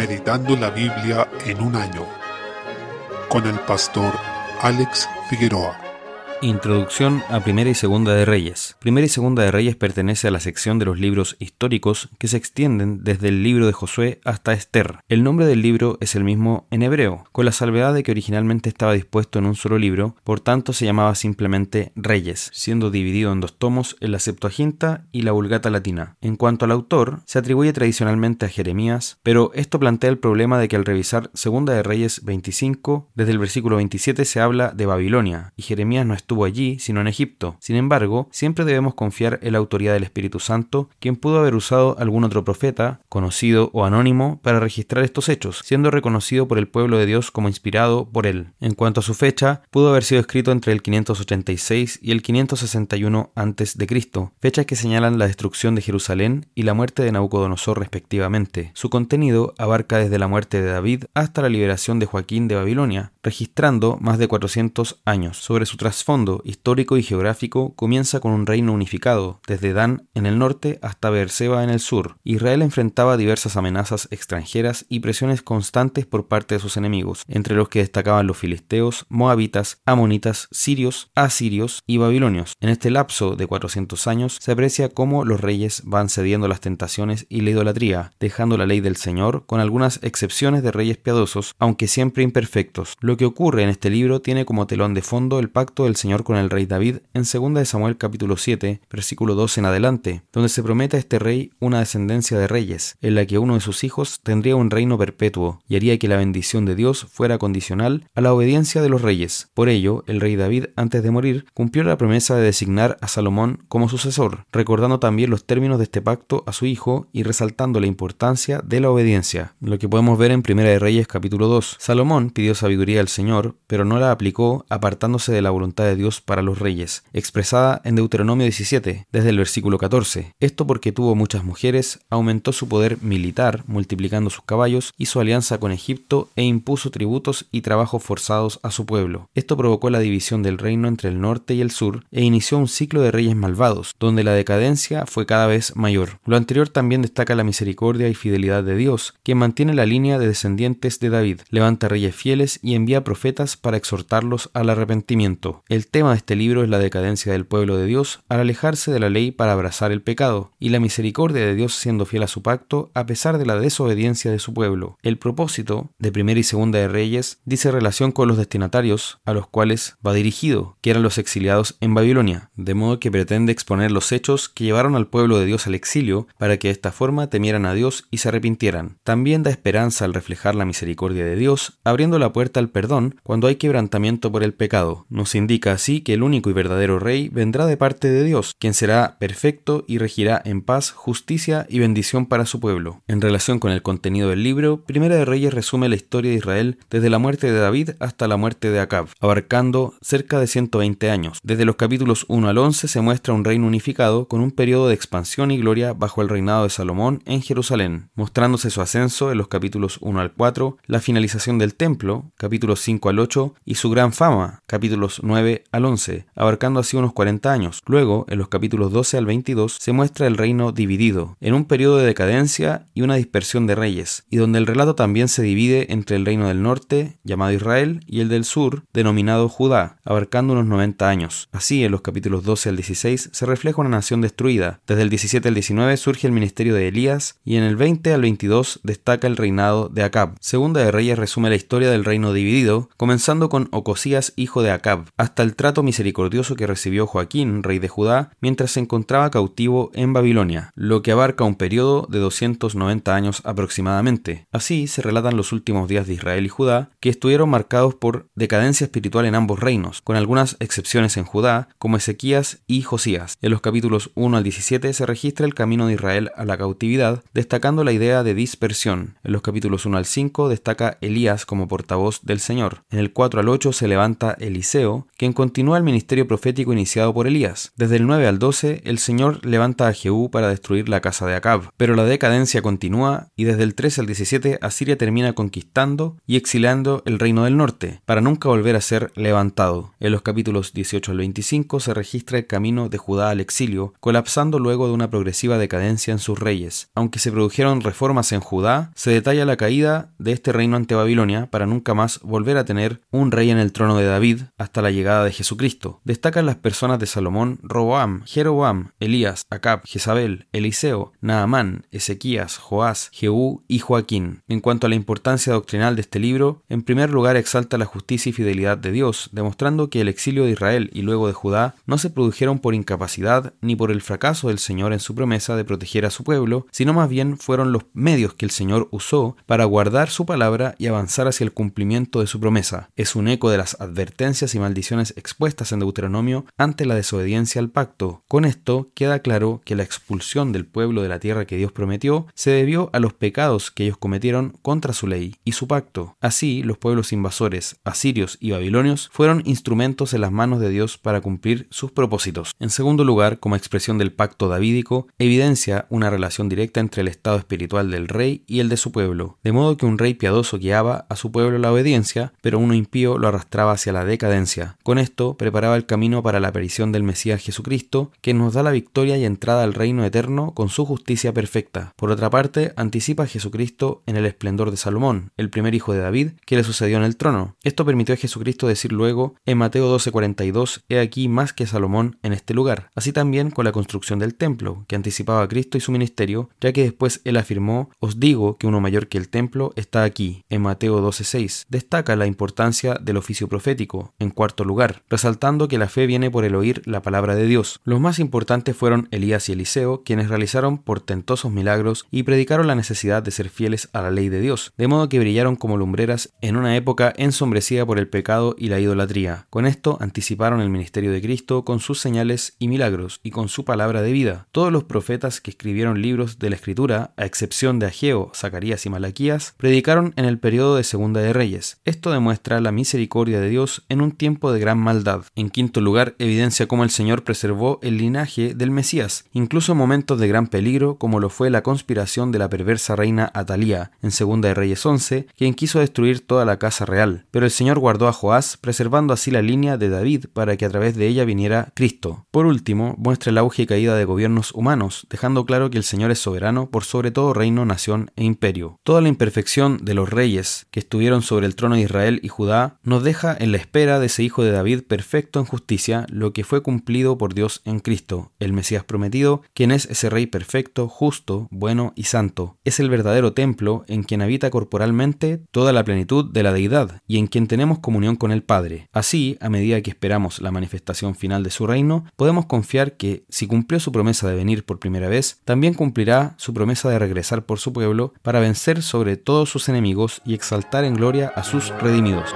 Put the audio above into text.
Meditando la Biblia en un año con el pastor Alex Figueroa. Introducción a Primera y Segunda de Reyes. Primera y Segunda de Reyes pertenece a la sección de los libros históricos que se extienden desde el libro de Josué hasta Esther. El nombre del libro es el mismo en hebreo, con la salvedad de que originalmente estaba dispuesto en un solo libro, por tanto se llamaba simplemente Reyes, siendo dividido en dos tomos en la Septuaginta y la Vulgata Latina. En cuanto al autor, se atribuye tradicionalmente a Jeremías, pero esto plantea el problema de que al revisar Segunda de Reyes 25, desde el versículo 27 se habla de Babilonia, y Jeremías no estuvo allí, sino en Egipto. Sin embargo, siempre debemos confiar en la autoridad del Espíritu Santo, quien pudo haber usado algún otro profeta, conocido o anónimo, para registrar estos hechos, siendo reconocido por el pueblo de Dios como inspirado por él. En cuanto a su fecha, pudo haber sido escrito entre el 586 y el 561 a.C., fechas que señalan la destrucción de Jerusalén y la muerte de Nabucodonosor respectivamente. Su contenido abarca desde la muerte de David hasta la liberación de Joaquín de Babilonia, registrando más de 400 años. Sobre su trasfondo histórico y geográfico comienza con un reino unificado, desde Dan en el norte hasta Beerseba en el sur. Israel enfrentaba diversas amenazas extranjeras y presiones constantes por parte de sus enemigos, entre los que destacaban los filisteos, moabitas, amonitas, sirios, asirios y babilonios. En este lapso de 400 años se aprecia cómo los reyes van cediendo las tentaciones y la idolatría, dejando la ley del Señor, con algunas excepciones de reyes piadosos, aunque siempre imperfectos. Lo que ocurre en este libro tiene como telón de fondo el pacto del Señor con el rey David en 2 de Samuel capítulo 7, versículo 12 en adelante, donde se promete a este rey una descendencia de reyes, en la que uno de sus hijos tendría un reino perpetuo y haría que la bendición de Dios fuera condicional a la obediencia de los reyes. Por ello, el rey David, antes de morir, cumplió la promesa de designar a Salomón como sucesor, recordando también los términos de este pacto a su hijo y resaltando la importancia de la obediencia, lo que podemos ver en 1 de Reyes capítulo 2. Salomón pidió sabiduría al Señor, pero no la aplicó apartándose de la voluntad de Dios para los reyes, expresada en Deuteronomio 17, desde el versículo 14. Esto porque tuvo muchas mujeres, aumentó su poder militar, multiplicando sus caballos, hizo alianza con Egipto e impuso tributos y trabajos forzados a su pueblo. Esto provocó la división del reino entre el norte y el sur e inició un ciclo de reyes malvados, donde la decadencia fue cada vez mayor. Lo anterior también destaca la misericordia y fidelidad de Dios, quien mantiene la línea de descendientes de David, levanta reyes fieles y envía profetas para exhortarlos al arrepentimiento. El tema de este libro es la decadencia del pueblo de Dios al alejarse de la ley para abrazar el pecado, y la misericordia de Dios siendo fiel a su pacto a pesar de la desobediencia de su pueblo. El propósito de Primera y Segunda de Reyes dice relación con los destinatarios a los cuales va dirigido, que eran los exiliados en Babilonia, de modo que pretende exponer los hechos que llevaron al pueblo de Dios al exilio para que de esta forma temieran a Dios y se arrepintieran. También da esperanza al reflejar la misericordia de Dios, abriendo la puerta al perdón cuando hay quebrantamiento por el pecado. Nos indica así que el único y verdadero rey vendrá de parte de Dios, quien será perfecto y regirá en paz, justicia y bendición para su pueblo. En relación con el contenido del libro, Primera de Reyes resume la historia de Israel desde la muerte de David hasta la muerte de Acab, abarcando cerca de 120 años. Desde los capítulos 1 al 11 se muestra un reino unificado con un periodo de expansión y gloria bajo el reinado de Salomón en Jerusalén, mostrándose su ascenso en los capítulos 1 al 4, la finalización del templo, capítulo 5 al 8, y su gran fama, capítulos 9 al 11, abarcando así unos 40 años. Luego, en los capítulos 12 al 22, se muestra el reino dividido, en un periodo de decadencia y una dispersión de reyes, y donde el relato también se divide entre el reino del norte, llamado Israel, y el del sur, denominado Judá, abarcando unos 90 años. Así, en los capítulos 12 al 16 se refleja una nación destruida. Desde el 17 al 19 surge el ministerio de Elías, y en el 20 al 22 destaca el reinado de Acab. Segunda de Reyes resume la historia del reino dividido comenzando con Ocosías, hijo de Acab, hasta el trato misericordioso que recibió Joaquín, rey de Judá, mientras se encontraba cautivo en Babilonia, lo que abarca un periodo de 290 años aproximadamente. Así se relatan los últimos días de Israel y Judá, que estuvieron marcados por decadencia espiritual en ambos reinos, con algunas excepciones en Judá, como Ezequías y Josías. En los capítulos 1 al 17 se registra el camino de Israel a la cautividad, destacando la idea de dispersión. En los capítulos 1 al 5 destaca Elías como portavoz del Señor. En el 4 al 8 se levanta Eliseo, quien continúa el ministerio profético iniciado por Elías. Desde el 9 al 12, el Señor levanta a Jehú para destruir la casa de Acab, pero la decadencia continúa y desde el 13 al 17 Asiria termina conquistando y exiliando el reino del norte, para nunca volver a ser levantado. En los capítulos 18 al 25 se registra el camino de Judá al exilio, colapsando luego de una progresiva decadencia en sus reyes. Aunque se produjeron reformas en Judá, se detalla la caída de este reino ante Babilonia para nunca más volver a tener un rey en el trono de David hasta la llegada de Jesucristo. Destacan las personas de Salomón, Roboam, Jeroboam, Elías, Acab, Jezabel, Eliseo, Naamán, Ezequías, Joás, Jehú y Joaquín. En cuanto a la importancia doctrinal de este libro, en primer lugar exalta la justicia y fidelidad de Dios, demostrando que el exilio de Israel y luego de Judá no se produjeron por incapacidad ni por el fracaso del Señor en su promesa de proteger a su pueblo, sino más bien fueron los medios que el Señor usó para guardar su palabra y avanzar hacia el cumplimiento de su promesa. Es un eco de las advertencias y maldiciones expuestas en Deuteronomio ante la desobediencia al pacto. Con esto queda claro que la expulsión del pueblo de la tierra que Dios prometió se debió a los pecados que ellos cometieron contra su ley y su pacto. Así, los pueblos invasores, asirios y babilonios, fueron instrumentos en las manos de Dios para cumplir sus propósitos. En segundo lugar, como expresión del pacto davídico, evidencia una relación directa entre el estado espiritual del rey y el de su pueblo, de modo que un rey piadoso guiaba a su pueblo la obediencia, pero uno impío lo arrastraba hacia la decadencia. Con esto preparaba el camino para la aparición del Mesías Jesucristo, que nos da la victoria y entrada al reino eterno con su justicia perfecta. Por otra parte, anticipa a Jesucristo en el esplendor de Salomón, el primer hijo de David, que le sucedió en el trono. Esto permitió a Jesucristo decir luego en Mateo 12:42, He aquí más que Salomón en este lugar. Así también con la construcción del templo, que anticipaba a Cristo y su ministerio, ya que después él afirmó, Os digo que uno mayor que el templo está aquí, en Mateo 12:6. Destaca la importancia del oficio profético, en cuarto lugar, resaltando que la fe viene por el oír la palabra de Dios. Los más importantes fueron Elías y Eliseo, quienes realizaron portentosos milagros y predicaron la necesidad de ser fieles a la ley de Dios, de modo que brillaron como lumbreras en una época ensombrecida por el pecado y la idolatría. Con esto anticiparon el ministerio de Cristo con sus señales y milagros y con su palabra de vida. Todos los profetas que escribieron libros de la Escritura, a excepción de Ageo, Zacarías y Malaquías, predicaron en el periodo de Segunda de Reyes. Esto demuestra la misericordia de Dios en un tiempo de gran maldad. En quinto lugar, evidencia cómo el Señor preservó el linaje del Mesías, incluso en momentos de gran peligro, como lo fue la conspiración de la perversa reina Atalía en Segunda de Reyes 11, quien quiso destruir toda la casa real. Pero el Señor guardó a Joás, preservando así la línea de David para que a través de ella viniera Cristo. Por último, muestra el auge y caída de gobiernos humanos, dejando claro que el Señor es soberano por sobre todo reino, nación e imperio. Toda la imperfección de los reyes que estuvieron sobre el trono de Israel y Judá nos deja en la espera de ese hijo de Perfecto en justicia, lo que fue cumplido por Dios en Cristo, el Mesías prometido, quien es ese rey perfecto, justo, bueno y santo. Es el verdadero templo en quien habita corporalmente toda la plenitud de la deidad y en quien tenemos comunión con el Padre. Así, a medida que esperamos la manifestación final de su reino, podemos confiar que, si cumplió su promesa de venir por primera vez, también cumplirá su promesa de regresar por su pueblo para vencer sobre todos sus enemigos y exaltar en gloria a sus redimidos.